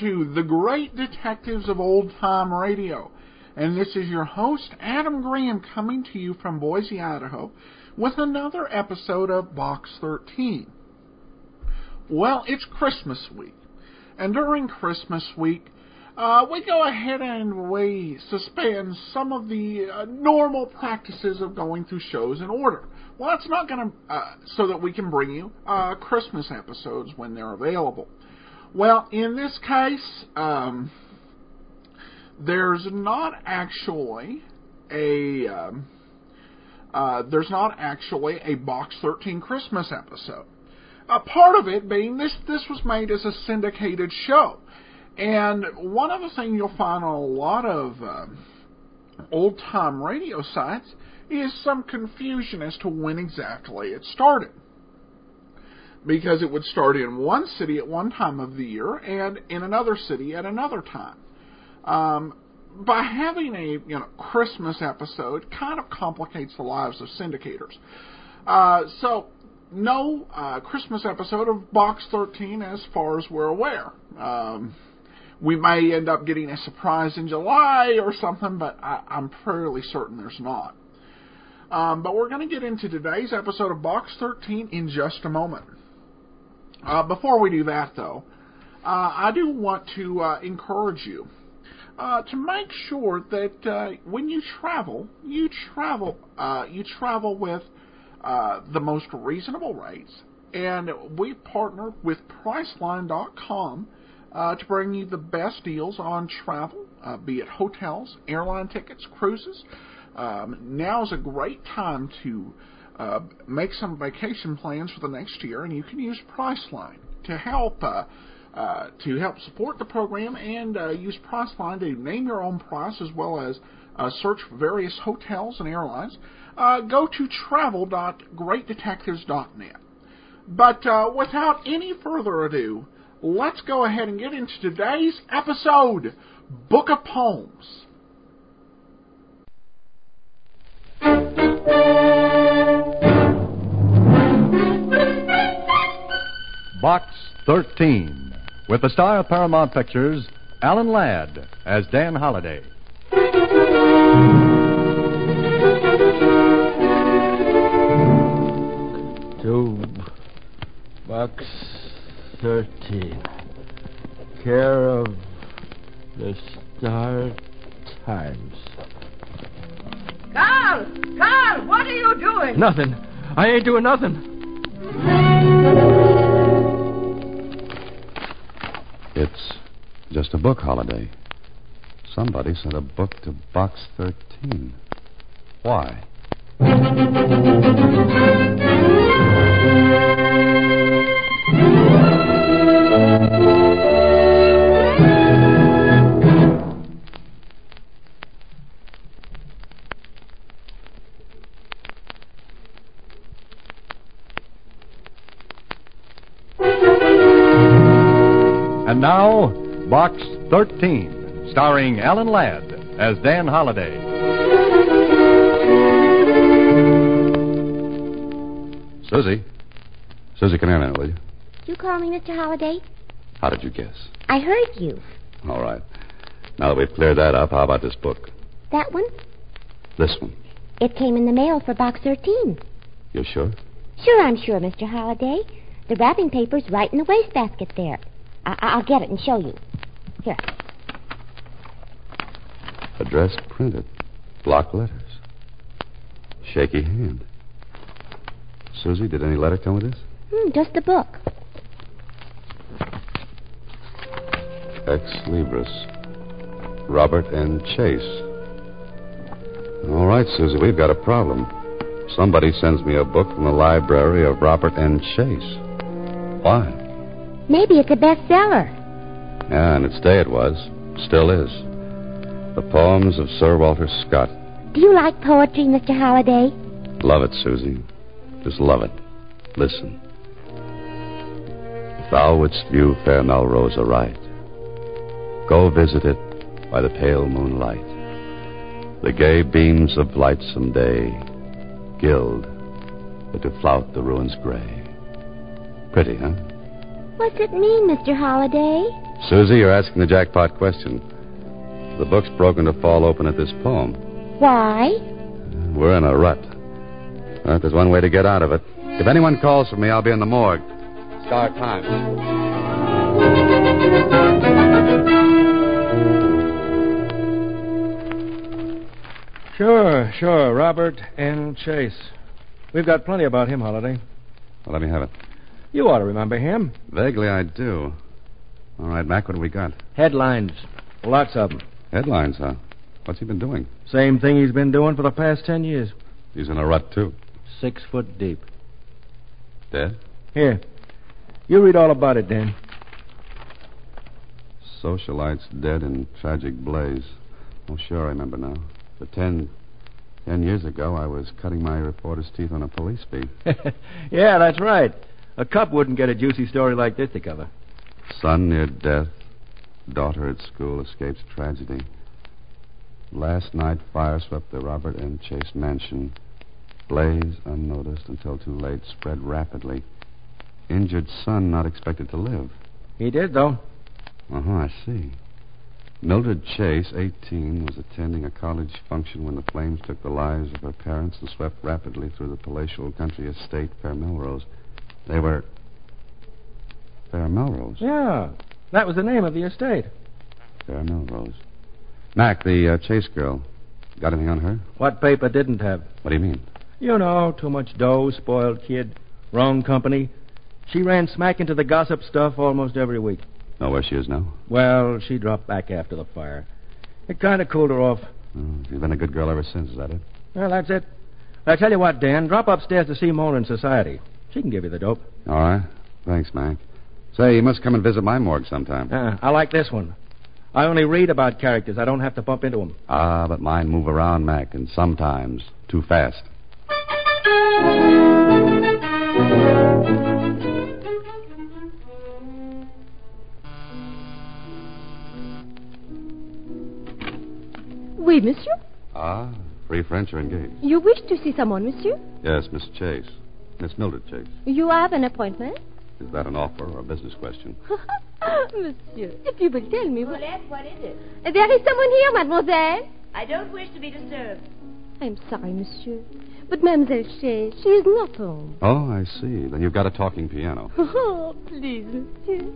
to The Great Detectives of Old Time Radio. And this is your host, Adam Graham, coming to you from Boise, Idaho, with another episode of Box 13. Well, it's Christmas week. And during Christmas week, uh, we go ahead and we suspend some of the uh, normal practices of going through shows in order. Well, it's not going to, uh, so that we can bring you uh, Christmas episodes when they're available. Well, in this case, um, there's not actually a um, uh, there's not actually a Box 13 Christmas episode. A part of it being this this was made as a syndicated show, and one of the things you'll find on a lot of um, old time radio sites is some confusion as to when exactly it started because it would start in one city at one time of the year and in another city at another time. Um, by having a you know Christmas episode, kind of complicates the lives of syndicators. Uh, so, no uh, Christmas episode of Box 13 as far as we're aware. Um, we may end up getting a surprise in July or something, but I, I'm fairly certain there's not. Um, but we're going to get into today's episode of Box 13 in just a moment. Uh, before we do that, though, uh, I do want to uh, encourage you uh, to make sure that uh, when you travel, you travel uh, you travel with the most reasonable rates, and we partner with Priceline.com to bring you the best deals on travel, be it hotels, airline tickets, cruises. Um, now is a great time to uh, make some vacation plans for the next year, and you can use Priceline to help uh, uh, to help support the program and uh, use Priceline to name your own price as well as uh, search various hotels and airlines. Uh, go to travel.greatdetectives.net. But without any further ado, let's go ahead and get into today's episode Book of Poems. Box 13, with the star of Paramount Pictures, Alan Ladd, as Dan Holliday. To Box 13, care of the Star Times. Carl! Carl, what are you doing? Nothing. I ain't doing nothing. It's just a book Holliday. Somebody sent a book to Box 13. Why? And now, Box 13, starring Alan Ladd as Dan Holliday. Susie. Susie, come here a minute, will you? You call me Mr. Holliday? How did you guess? I heard you. All right. Now that we've cleared that up, how about this book? That one? This one. It came in the mail for Box 13. You sure? Sure, I'm sure, Mr. Holliday. The wrapping paper's right in the wastebasket there. I- will get it and show you. Here. Address printed. Block letters. Shaky hand. Susie, did any letter come with this? Hmm, just the book. Ex Libris. Robert N. Chase. All right, Susie, we've got a problem. Somebody sends me a book from the library of Robert N. Chase. Why? Maybe it's a bestseller. Yeah, in its day it was. Still is. The poems of Sir Walter Scott. Do you like poetry, Mr. Holliday? Love it, Susie. Just love it. Listen. If thou wouldst view fair Melrose aright, go visit it by the pale moonlight. The gay beams of lightsome day gild but to flout the ruins gray. Pretty, huh? What's it mean, Mr. Holliday? Susie, you're asking the jackpot question. The book's broken to fall open at this poem. Why? We're in a rut. But there's one way to get out of it. If anyone calls for me, I'll be in the morgue. Star Times. Sure, sure. Robert N. Chase. We've got plenty about him, Holliday. Well, let me have it. You ought to remember him. Vaguely, I do. All right, Mac, what do we got? Headlines. Lots of them. Headlines, huh? What's he been doing? Same thing he's been doing for the past ten years. He's in a rut, too. Six foot deep. Dead? Here. You read all about it, Dan. Socialites dead in tragic blaze. Oh, sure, I remember now. But ten, ten years ago, I was cutting my reporter's teeth on a police beat. yeah, that's right. A cup wouldn't get a juicy story like this to cover. Son near death. Daughter at school escapes tragedy. Last night, fire swept the Robert N. Chase mansion. Blaze, unnoticed until too late, spread rapidly. Injured son not expected to live. He did, though. Uh huh, I see. Mildred Chase, 18, was attending a college function when the flames took the lives of her parents and swept rapidly through the palatial country estate, Fair Melrose. They were. Fair Melrose? Yeah. That was the name of the estate. Fair Melrose. Mac, the uh, Chase girl. Got anything on her? What paper didn't have? What do you mean? You know, too much dough, spoiled kid, wrong company. She ran smack into the gossip stuff almost every week. Know where she is now? Well, she dropped back after the fire. It kind of cooled her off. Oh, you've been a good girl ever since, is that it? Well, that's it. I tell you what, Dan, drop upstairs to see Mona in society. She can give you the dope. All right. Thanks, Mac. Say, you must come and visit my morgue sometime. Uh, I like this one. I only read about characters. I don't have to bump into them. Ah, but mine move around, Mac, and sometimes too fast. Oui, monsieur. Ah, free French are engaged. You wish to see someone, monsieur? Yes, Miss Chase. Miss Mildred Chase. You have an appointment? Is that an offer or a business question? monsieur, if you will tell me. what- Paulette, what is it? There is someone here, mademoiselle. I don't wish to be disturbed. I'm sorry, monsieur. But Mademoiselle Shea, she is not home. Oh, I see. Then you've got a talking piano. Oh, please, monsieur.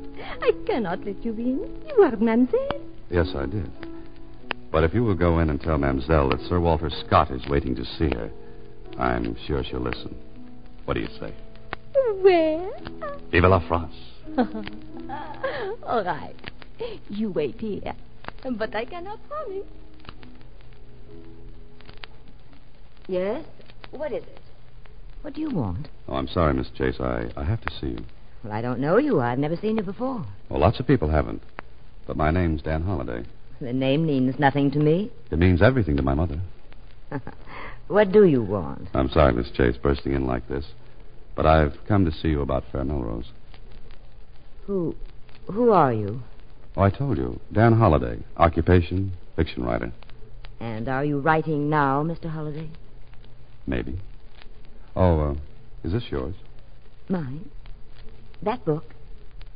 I cannot let you in. You are mademoiselle. Yes, I did. But if you will go in and tell Mademoiselle that Sir Walter Scott is waiting to see her, I'm sure she'll listen. What do you say? Where? Vive la France. All right. You wait here. But I cannot promise. Yes? What is it? What do you want? Oh, I'm sorry, Miss Chase. I, I have to see you. Well, I don't know you. I've never seen you before. Well, lots of people haven't. But my name's Dan Holliday. The name means nothing to me. It means everything to my mother. what do you want? I'm sorry, Miss Chase, bursting in like this. But I've come to see you about Fair Melrose. Who who are you? Oh, I told you. Dan Holliday. Occupation, fiction writer. And are you writing now, Mr. Holliday? Maybe. Oh, uh, is this yours? Mine? That book?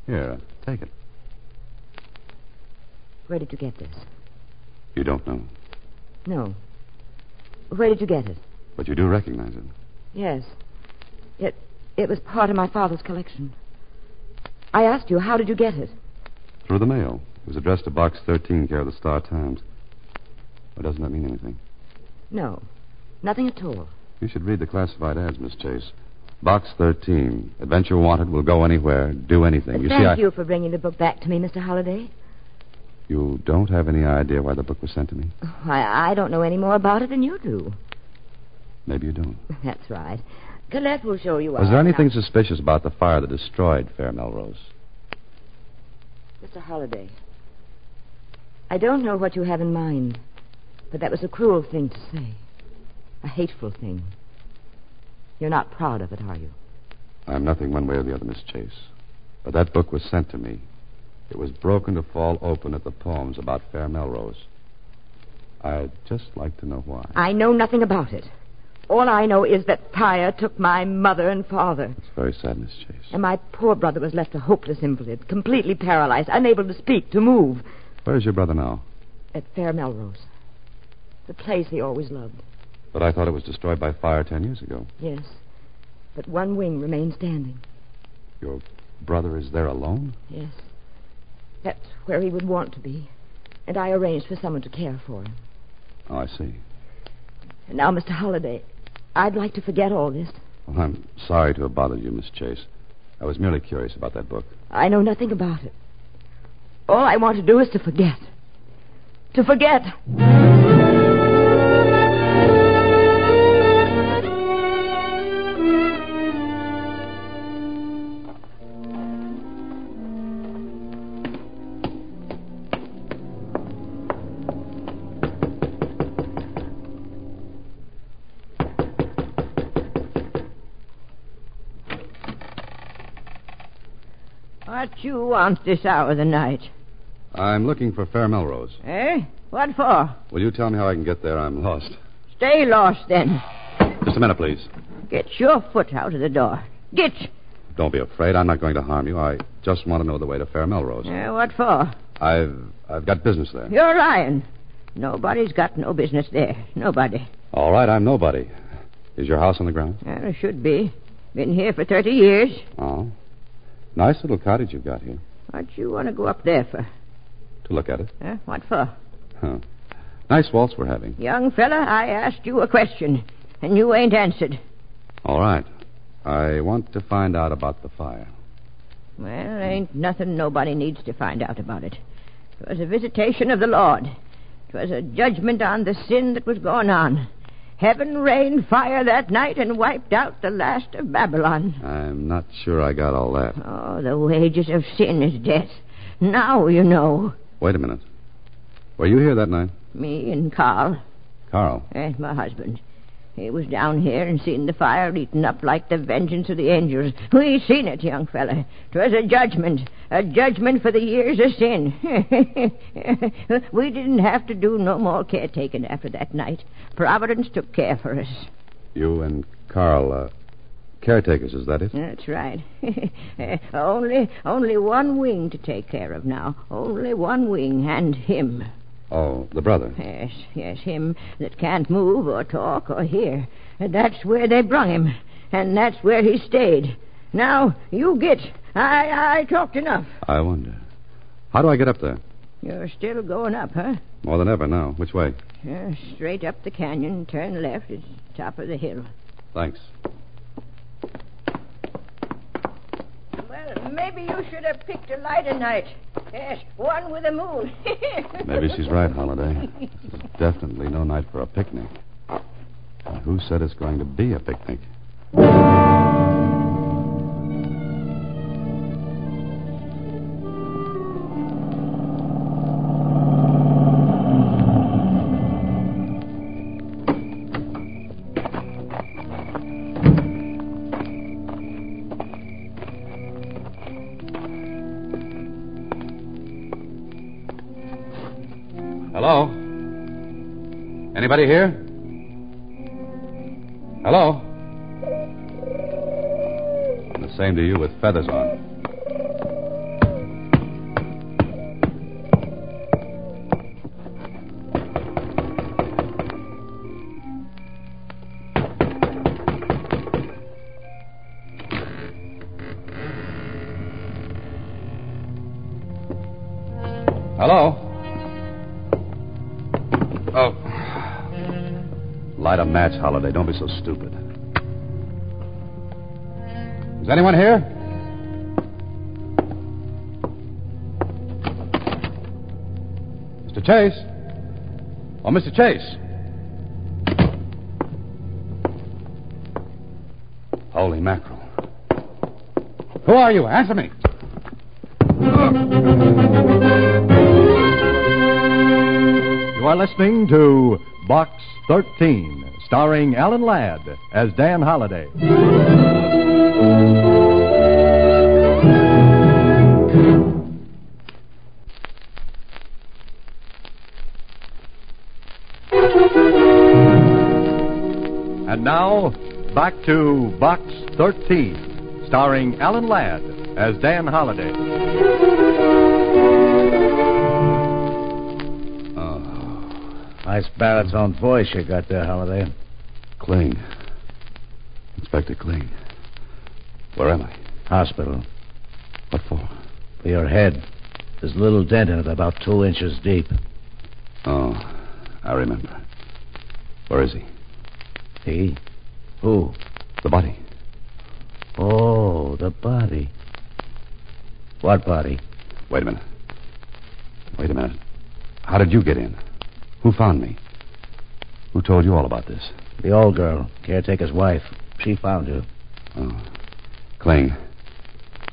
Here, take it. Where did you get this? You don't know, No. Where did you get it? but you do recognize it. Yes. It it was part of my father's collection. I asked you, how did you get it? Through the mail. It was addressed to Box 13, care of the Star Times. But doesn't that mean anything? No. Nothing at all. You should read the classified ads, Miss Chase. Box 13. Adventure wanted will go anywhere, do anything. You Thank see, I... you for bringing the book back to me, Mr. Holliday. You don't have any idea why the book was sent to me? Oh, I, I don't know any more about it than you do. Maybe you don't. That's right. Colette will show you Was there anything suspicious about the fire that destroyed Fair Melrose? Mr. Holliday, I don't know what you have in mind, but that was a cruel thing to say. A hateful thing. You're not proud of it, are you? I'm nothing one way or the other, Miss Chase. But that book was sent to me. It was broken to fall open at the poems about Fair Melrose. I'd just like to know why. I know nothing about it. All I know is that fire took my mother and father. It's very sad, Miss Chase. And my poor brother was left a hopeless invalid, completely paralyzed, unable to speak, to move. Where's your brother now? At Fair Melrose. The place he always loved. But I thought it was destroyed by fire ten years ago. Yes. But one wing remains standing. Your brother is there alone? Yes. That's where he would want to be. And I arranged for someone to care for him. Oh, I see. And now, Mr. Holliday, I'd like to forget all this. Well, I'm sorry to have bothered you, Miss Chase. I was merely curious about that book. I know nothing about it. All I want to do is to forget. To forget. You want this hour of the night? I'm looking for Fair Melrose. Eh? What for? Will you tell me how I can get there? I'm lost. Stay lost then. Just a minute, please. Get your foot out of the door. Get. Don't be afraid. I'm not going to harm you. I just want to know the way to Fair Melrose. Eh, what for? I've I've got business there. You're lying. Nobody's got no business there. Nobody. All right, I'm nobody. Is your house on the ground? Well, it should be. Been here for 30 years. Oh. Nice little cottage you've got here. What you want to go up there for? To look at it. Eh? What for? Huh. Nice waltz we're having. Young fella, I asked you a question, and you ain't answered. All right. I want to find out about the fire. Well, ain't nothing nobody needs to find out about it. it. 'Twas a visitation of the Lord. Lord. 'Twas a judgment on the sin that was going on. Heaven rained fire that night and wiped out the last of Babylon. I'm not sure I got all that. Oh, the wages of sin is death. Now you know. Wait a minute. Were you here that night? Me and Carl, Carl. eh, my husband. He was down here and seen the fire eaten up like the vengeance of the angels. We seen it, young fella. 'Twas a judgment. A judgment for the years of sin. we didn't have to do no more caretaking after that night. Providence took care for us. You and Carl, uh, caretakers, is that it? That's right. only, only one wing to take care of now. Only one wing, and him. Oh, the brother. Yes, yes, him that can't move or talk or hear. That's where they brung him, and that's where he stayed. Now, you get. I, I talked enough. I wonder. How do I get up there? You're still going up, huh? More than ever now. Which way? Yeah, straight up the canyon, turn left. It's top of the hill. Thanks. Well, maybe you should have picked a lighter night. Yes, one with a moon. Maybe she's right, Holliday. This is definitely no night for a picnic. Who said it's going to be a picnic? Anybody here? Hello? And the same to you with feathers on. Holliday. Don't be so stupid. Is anyone here? Mr. Chase? Oh, Mr. Chase. Holy mackerel. Who are you? Answer me. You are listening to Box 13, starring Alan Ladd as Dan Holliday. And now, back to Box 13, starring Alan Ladd as Dan Holliday. Oh, Nice baritone voice you got there, Holliday. Kling. Inspector Kling. Where am I? Hospital. What for? For your head. There's a little dent in it about two inches deep. Oh, I remember. Where is he? He? Who? The body. Oh, the body. What body? Wait a minute. Wait a minute. How did you get in? Who found me? Who told you all about this? The old girl, caretaker's wife. She found you. Oh. Kling.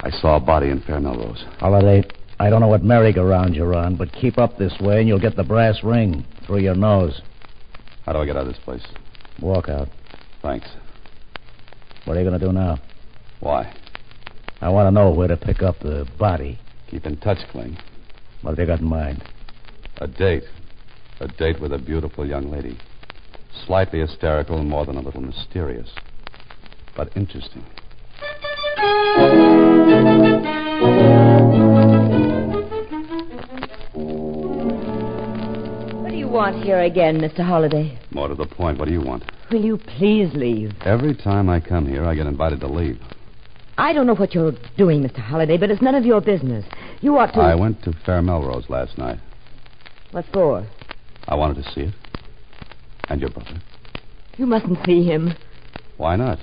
I saw a body in Fair Melrose. Holliday, I don't know what merry-go-round you're on, but keep up this way and you'll get the brass ring through your nose. How do I get out of this place? Walk out. Thanks. What are you going to do now? Why? I want to know where to pick up the body. Keep in touch, Kling. What have you got in mind? A date. A date with a beautiful young lady. Slightly hysterical and more than a little mysterious. But interesting. What do you want here again, Mr. Holliday? More to the point, what do you want? Will you please leave? Every time I come here, I get invited to leave. I don't know what you're doing, Mr. Holliday, but it's none of your business. You ought to. I went to Fair Melrose last night. What for? I wanted to see it. And your brother. You mustn't see him. Why not?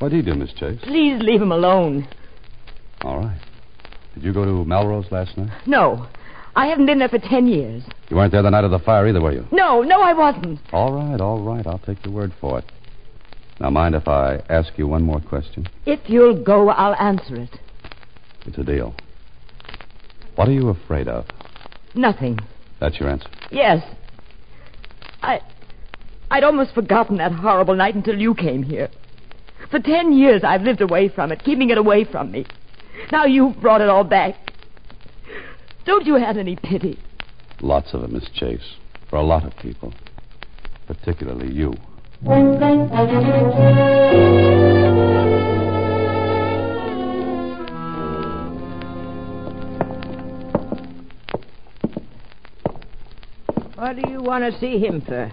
What did he do, Miss Chase? Please leave him alone. All right. Did you go to Melrose last night? No. I haven't been there for ten years. You weren't there the night of the fire either, were you? No, no, I wasn't. All right, all right. I'll take your word for it. Now, mind if I ask you one more question? If you'll go, I'll answer it. It's a deal. What are you afraid of? Nothing. That's your answer. Yes. I. I'd almost forgotten that horrible night until you came here. For ten years I've lived away from it, keeping it away from me. Now you've brought it all back. Don't you have any pity? Lots of it, Miss Chase. For a lot of people. Particularly you. What do you want to see him for?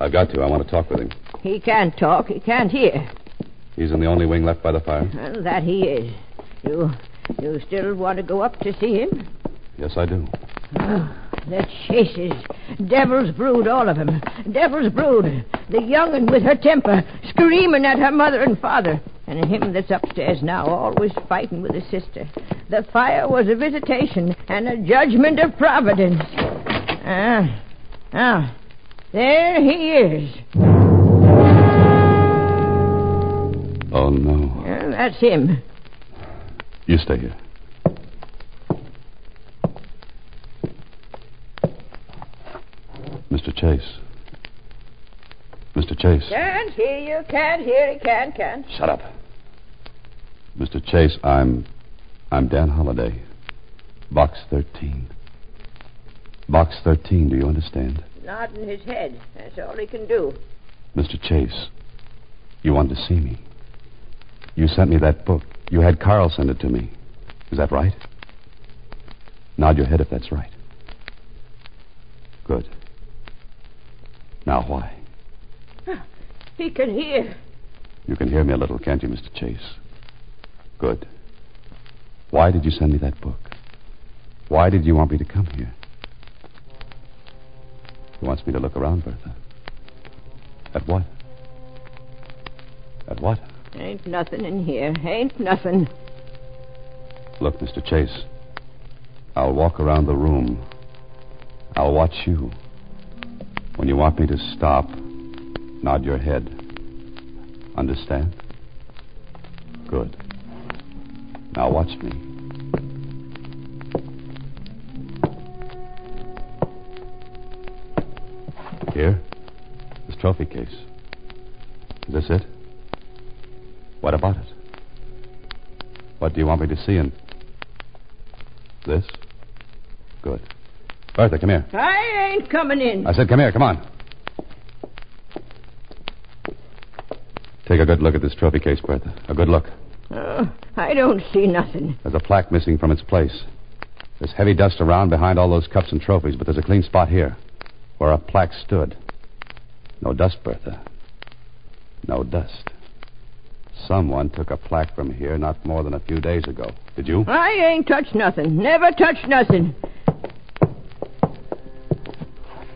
I've got to. I want to talk with him. He can't talk. He can't hear. He's in the only wing left by the fire? Well, that he is. You, you still want to go up to see him? Yes, I do. Oh, the chases. Devil's brood, all of 'em. Devil's brood. The young'un with her temper, screaming at her mother and father. And him that's upstairs now, always fighting with his sister. The fire was a visitation and a judgment of Providence. Ah, ah, there he is. Oh, no. Ah, that's him. You stay here. Mr. Chase. Mr. Chase. Can't hear you, can't hear you, can't, can't. Shut up. Mr. Chase, I'm. I'm Dan Holliday. Box 13. Box 13, do you understand? Nodding his head. That's all he can do. Mr. Chase, you wanted to see me. You sent me that book. You had Carl send it to me. Is that right? Nod your head if that's right. Good. Now, why? He can hear. You can hear me a little, can't you, Mr. Chase? Good. Why did you send me that book? Why did you want me to come here? He wants me to look around, Bertha. At what? At what? Ain't nothing in here. Ain't nothing. Look, Mr. Chase. I'll walk around the room. I'll watch you. When you want me to stop, nod your head. Understand? Good. Now watch me. Here? This trophy case. Is this it? What about it? What do you want me to see in this? Good. Bertha, come here. I ain't coming in. I said, come here, come on. Take a good look at this trophy case, Bertha. A good look. Oh, I don't see nothing. There's a plaque missing from its place. There's heavy dust around behind all those cups and trophies, but there's a clean spot here where a plaque stood. No dust, Bertha. No dust. Someone took a plaque from here not more than a few days ago. Did you? I ain't touched nothing. Never touched nothing.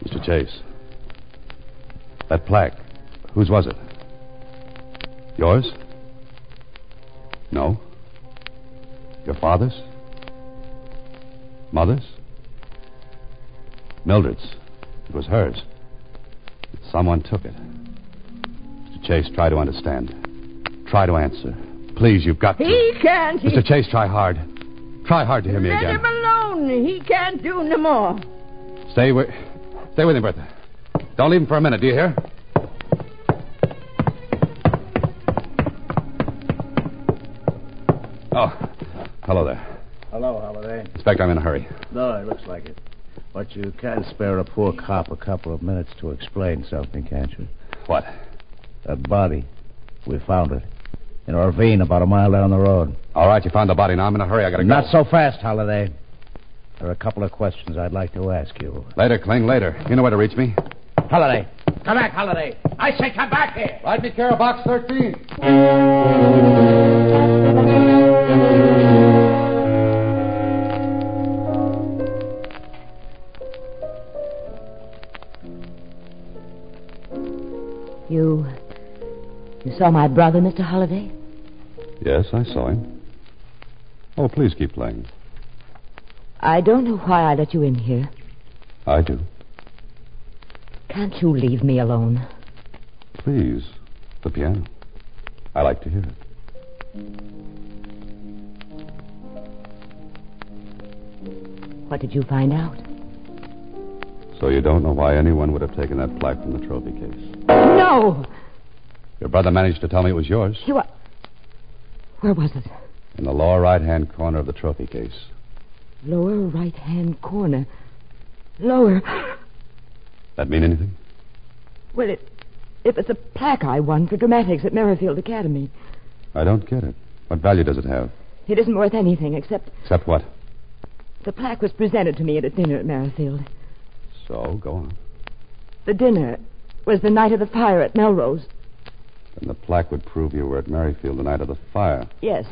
Mr. Chase. That plaque. Whose was it? Yours? No. Your father's? Mother's? Mildred's. It was hers. Someone took it. Mr. Chase, try to understand. Try to answer. Please, you've got to. He can't. He... Mr. Chase, try hard. Try hard to hear me Let again. him alone. He can't do no more. Stay with, stay with him, Bertha. Don't leave him for a minute. Do you hear? Oh, hello there. Hello, Holliday. Inspector, I'm in a hurry. No, it looks like it. But you can spare a poor cop a couple of minutes to explain something, can't you? What? That body. We found it. In a ravine about a mile down the road. All right, you found the body. Now I'm in a hurry. I gotta go. Not so fast, Holliday. There are a couple of questions I'd like to ask you. Later, Kling, later. You know where to reach me. Holliday. Come back, Holliday. I say come back here. Write me care of box 13. You. You saw my brother, Mr. Holliday? Yes, I saw him. Oh, please keep playing. I don't know why I let you in here. I do. Can't you leave me alone? Please. The piano. I like to hear it. What did you find out? So you don't know why anyone would have taken that plaque from the trophy case. No! Your brother managed to tell me it was yours. You are. Where was it? In the lower right hand corner of the trophy case. Lower right hand corner. Lower. That mean anything? Well, it, it was a plaque I won for dramatics at Merrifield Academy. I don't get it. What value does it have? It isn't worth anything except Except what? the plaque was presented to me at a dinner at Merrifield. So, go on. The dinner was the night of the fire at Melrose. Then the plaque would prove you were at Merrifield the night of the fire. Yes.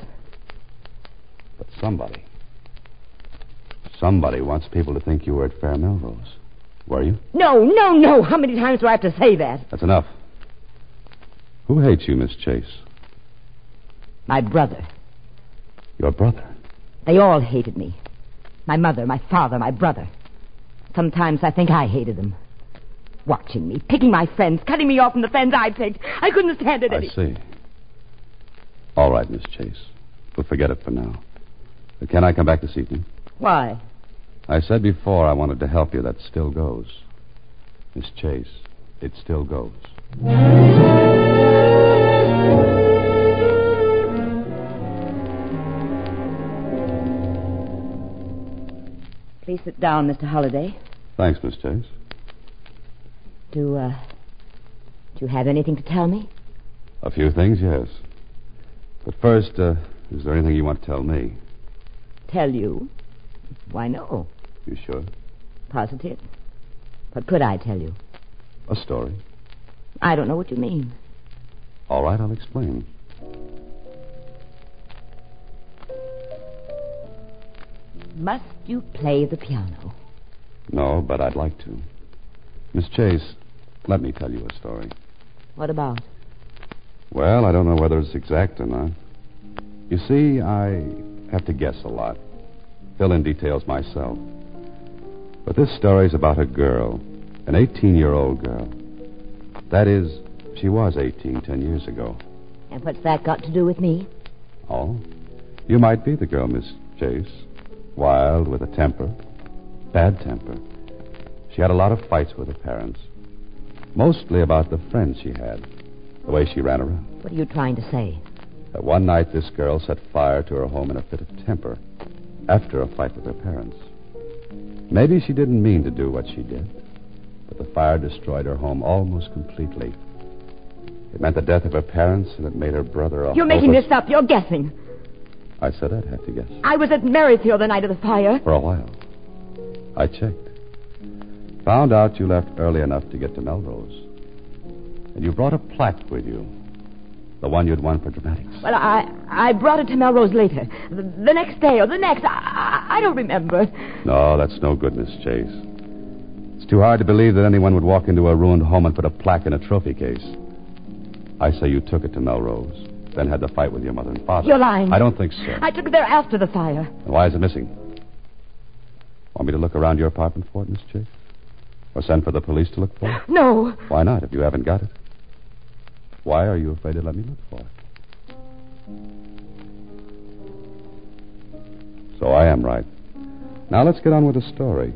But somebody. Somebody wants people to think you were at Fair Melrose. Were you? No, no, no. How many times do I have to say that? That's enough. Who hates you, Miss Chase? My brother. Your brother. They all hated me. My mother, my father, my brother. Sometimes I think I hated them. Watching me, picking my friends, cutting me off from the friends I picked. I couldn't stand it any. I any... see. All right, Miss Chase. We'll forget it for now. But can I come back this evening? Why? I said before I wanted to help you. That still goes. Miss Chase, it still goes. Please sit down, Mr. Holliday. Thanks, Miss Chase. Do, uh... Do you have anything to tell me? A few things, yes. But first, uh, is there anything you want to tell me? Tell you? Why, no. You sure? Positive. What could I tell you? A story. I don't know what you mean. All right, I'll explain. Must you play the piano? No, but I'd like to. Miss Chase, let me tell you a story. What about? Well, I don't know whether it's exact or not. You see, I have to guess a lot, fill in details myself. But this story's about a girl, an 18 year old girl. That is, she was 18 ten years ago. And what's that got to do with me? Oh? You might be the girl, Miss Chase. Wild, with a temper. Bad temper. She had a lot of fights with her parents. Mostly about the friends she had. The way she ran around. What are you trying to say? That one night this girl set fire to her home in a fit of temper after a fight with her parents. Maybe she didn't mean to do what she did, but the fire destroyed her home almost completely. It meant the death of her parents, and it made her brother a You're making this up. You're guessing. I said I'd have to guess. I was at Merrifield the night of the fire. For a while. I checked. Found out you left early enough to get to Melrose. And you brought a plaque with you. The one you'd won for dramatics. Well, I I brought it to Melrose later. The, the next day or the next. I, I I don't remember. No, that's no good, Miss Chase. It's too hard to believe that anyone would walk into a ruined home and put a plaque in a trophy case. I say you took it to Melrose, then had the fight with your mother and father. You're lying. I don't think so. I took it there after the fire. Then Why is it missing? Want me to look around your apartment for it, Miss Chase? Or send for the police to look for it? No. Why not, if you haven't got it? Why are you afraid to let me look for it? So I am right. Now let's get on with the story.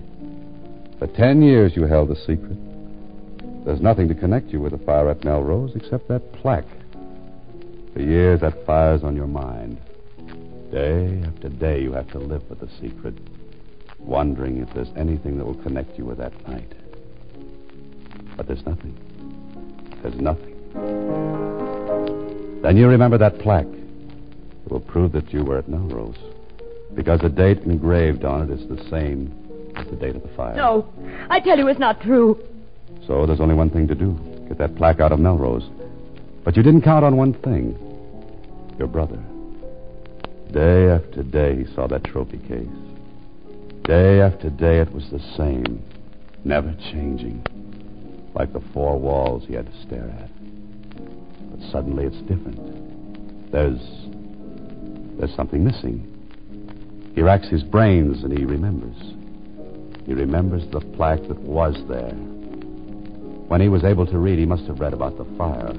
For ten years you held the secret. There's nothing to connect you with the fire at Melrose except that plaque. For years that fire's on your mind. Day after day you have to live with the secret, wondering if there's anything that will connect you with that night. But there's nothing. There's nothing. Then you remember that plaque. It will prove that you were at Melrose. Because the date engraved on it is the same as the date of the fire. No. I tell you it's not true. So there's only one thing to do get that plaque out of Melrose. But you didn't count on one thing your brother. Day after day, he saw that trophy case. Day after day, it was the same, never changing, like the four walls he had to stare at. But suddenly it's different. There's. there's something missing. He racks his brains and he remembers. He remembers the plaque that was there. When he was able to read, he must have read about the fire.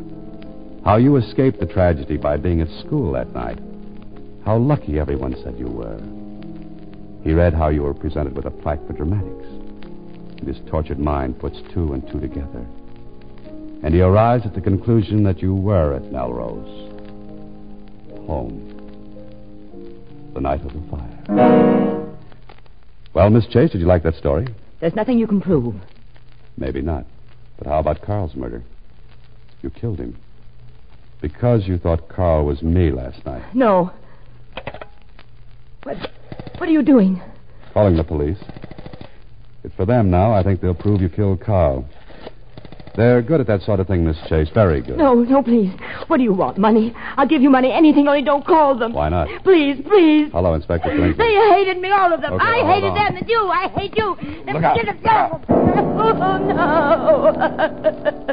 How you escaped the tragedy by being at school that night. How lucky everyone said you were. He read how you were presented with a plaque for dramatics. And his tortured mind puts two and two together. And he arrives at the conclusion that you were at Melrose. Home. The night of the fire. Well, Miss Chase, did you like that story? There's nothing you can prove. Maybe not. But how about Carl's murder? You killed him. Because you thought Carl was me last night. No. What, what are you doing? Calling the police. It's for them now. I think they'll prove you killed Carl. They're good at that sort of thing, Miss Chase. Very good. No, no, please. What do you want? Money? I'll give you money, anything, only don't call them. Why not? Please, please. Hello, Inspector Flint. They hated me, all of them. Okay, I hated on. them, and you. I hate you. Look out. Look out. Oh,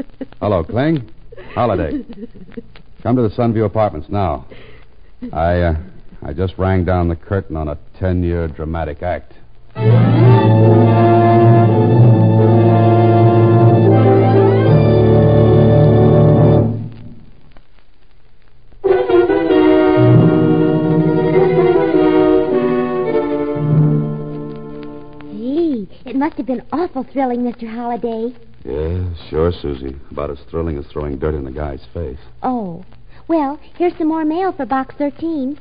no. Hello, Kling. Holliday. Come to the Sunview Apartments now. I, uh, I just rang down the curtain on a ten-year dramatic act. Gee, it must have been awful thrilling, Mr. Holliday. Yeah, sure, Susie. About as thrilling as throwing dirt in a guy's face. Oh. Well, here's some more mail for Box 13.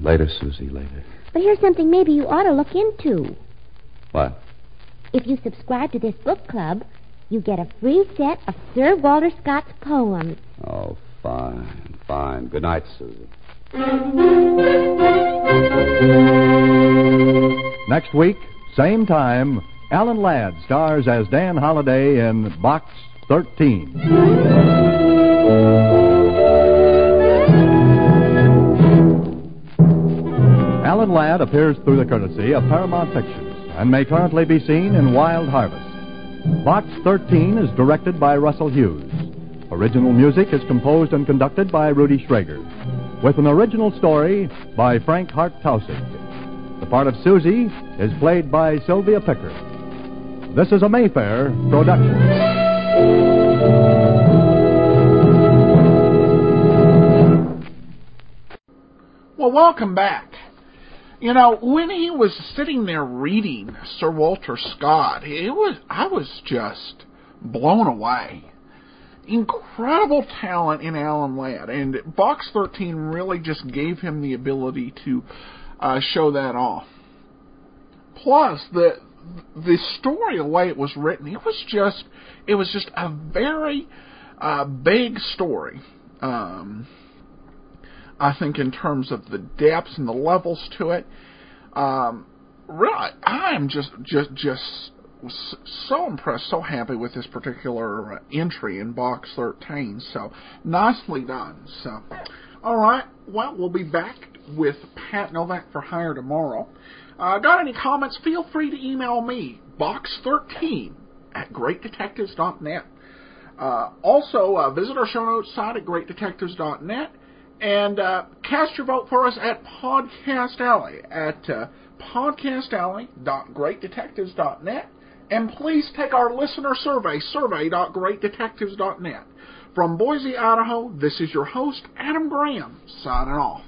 Later, Susie, later. But here's something maybe you ought to look into. What? If you subscribe to this book club, you get a free set of Sir Walter Scott's poems. Oh, fine, fine. Good night, Susie. Next week, same time, Alan Ladd stars as Dan Holliday in Box 13. Alan Ladd appears through the courtesy of Paramount Pictures and may currently be seen in Wild Harvest. Box 13 is directed by Russell Hughes. Original music is composed and conducted by Rudy Schrager, with an original story by Frank Hart Taussig. The part of Susie is played by Sylvia Picker. This is a Mayfair production. Well, welcome back. You know, when he was sitting there reading Sir Walter Scott, it was I was just blown away. Incredible talent in Alan Ladd, and Box 13 really just gave him the ability to uh, show that off. Plus, the the story, the way it was written, it was just it was just a very uh, big story. Um, I think in terms of the depths and the levels to it, um, really, I am just just just so impressed, so happy with this particular uh, entry in box 13. So nicely done. So, all right. Well, we'll be back with Pat Novak for hire tomorrow. Uh, got any comments? Feel free to email me, box13 at greatdetectives.net. Uh, also, uh, visit our show notes site at greatdetectives.net and uh, cast your vote for us at Podcast Alley at uh, podcastalley.greatdetectives.net. And please take our listener survey, survey.greatdetectives.net. From Boise, Idaho, this is your host, Adam Graham, signing off.